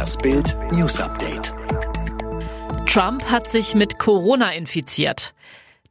Das Bild News Update. Trump hat sich mit Corona infiziert.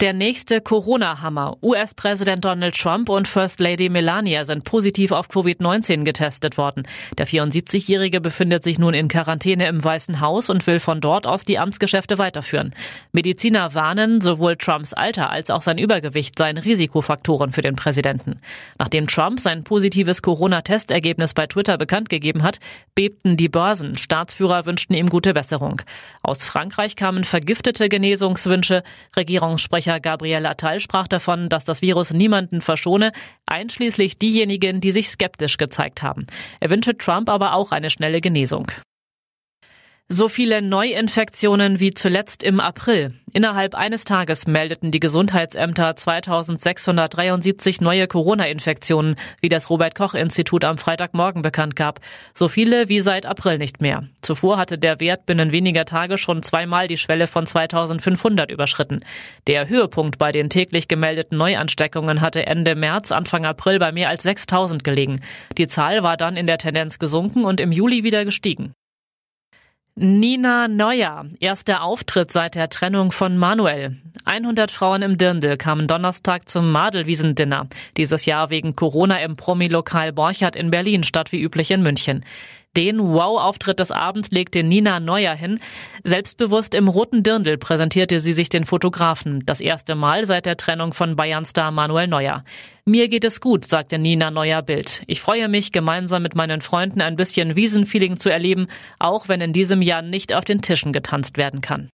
Der nächste Corona-Hammer. US-Präsident Donald Trump und First Lady Melania sind positiv auf Covid-19 getestet worden. Der 74-Jährige befindet sich nun in Quarantäne im Weißen Haus und will von dort aus die Amtsgeschäfte weiterführen. Mediziner warnen, sowohl Trumps Alter als auch sein Übergewicht seien Risikofaktoren für den Präsidenten. Nachdem Trump sein positives Corona-Testergebnis bei Twitter bekannt gegeben hat, bebten die Börsen. Staatsführer wünschten ihm gute Besserung. Aus Frankreich kamen vergiftete Genesungswünsche. Regierungssprecher Sprecher Gabriel Attal sprach davon, dass das Virus niemanden verschone, einschließlich diejenigen, die sich skeptisch gezeigt haben. Er wünsche Trump aber auch eine schnelle Genesung. So viele Neuinfektionen wie zuletzt im April. Innerhalb eines Tages meldeten die Gesundheitsämter 2673 neue Corona-Infektionen, wie das Robert Koch Institut am Freitagmorgen bekannt gab. So viele wie seit April nicht mehr. Zuvor hatte der Wert binnen weniger Tage schon zweimal die Schwelle von 2500 überschritten. Der Höhepunkt bei den täglich gemeldeten Neuansteckungen hatte Ende März, Anfang April bei mehr als 6000 gelegen. Die Zahl war dann in der Tendenz gesunken und im Juli wieder gestiegen. Nina Neuer, erster Auftritt seit der Trennung von Manuel. 100 Frauen im Dirndl kamen Donnerstag zum Madelwiesendinner. Dieses Jahr wegen Corona im Promi-Lokal Borchardt in Berlin statt wie üblich in München. Den Wow-Auftritt des Abends legte Nina Neuer hin. Selbstbewusst im roten Dirndl präsentierte sie sich den Fotografen. Das erste Mal seit der Trennung von Bayern-Star Manuel Neuer. Mir geht es gut, sagte Nina Neuer Bild. Ich freue mich, gemeinsam mit meinen Freunden ein bisschen Wiesenfeeling zu erleben, auch wenn in diesem Jahr nicht auf den Tischen getanzt werden kann.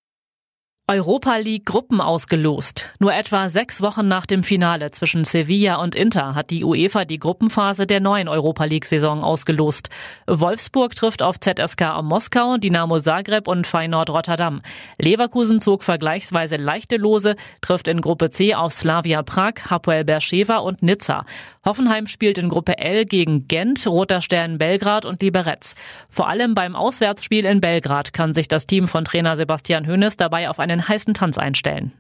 Europa League Gruppen ausgelost. Nur etwa sechs Wochen nach dem Finale zwischen Sevilla und Inter hat die UEFA die Gruppenphase der neuen Europa League Saison ausgelost. Wolfsburg trifft auf ZSK Moskau, Dynamo Zagreb und Feyenoord Rotterdam. Leverkusen zog vergleichsweise leichte Lose, trifft in Gruppe C auf Slavia Prag, Hapoel Beersheva und Nizza. Hoffenheim spielt in Gruppe L gegen Gent, Roter Stern Belgrad und Liberec. Vor allem beim Auswärtsspiel in Belgrad kann sich das Team von Trainer Sebastian Hoeneß dabei auf eine einen heißen Tanz einstellen.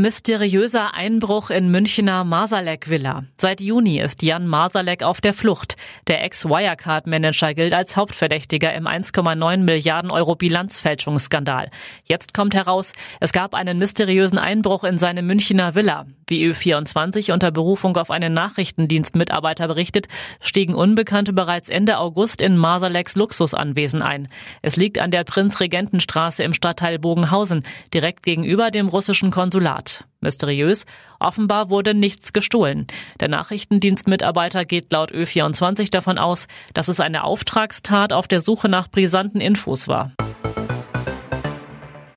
Mysteriöser Einbruch in Münchner Masalek Villa. Seit Juni ist Jan Masalek auf der Flucht. Der Ex-Wirecard-Manager gilt als Hauptverdächtiger im 1,9 Milliarden Euro Bilanzfälschungsskandal. Jetzt kommt heraus, es gab einen mysteriösen Einbruch in seine Münchner Villa. Wie Ö24 unter Berufung auf einen Nachrichtendienstmitarbeiter berichtet, stiegen Unbekannte bereits Ende August in Masaleks Luxusanwesen ein. Es liegt an der Prinzregentenstraße im Stadtteil Bogenhausen, direkt gegenüber dem russischen Konsulat. Mysteriös, offenbar wurde nichts gestohlen. Der Nachrichtendienstmitarbeiter geht laut Ö24 davon aus, dass es eine Auftragstat auf der Suche nach brisanten Infos war.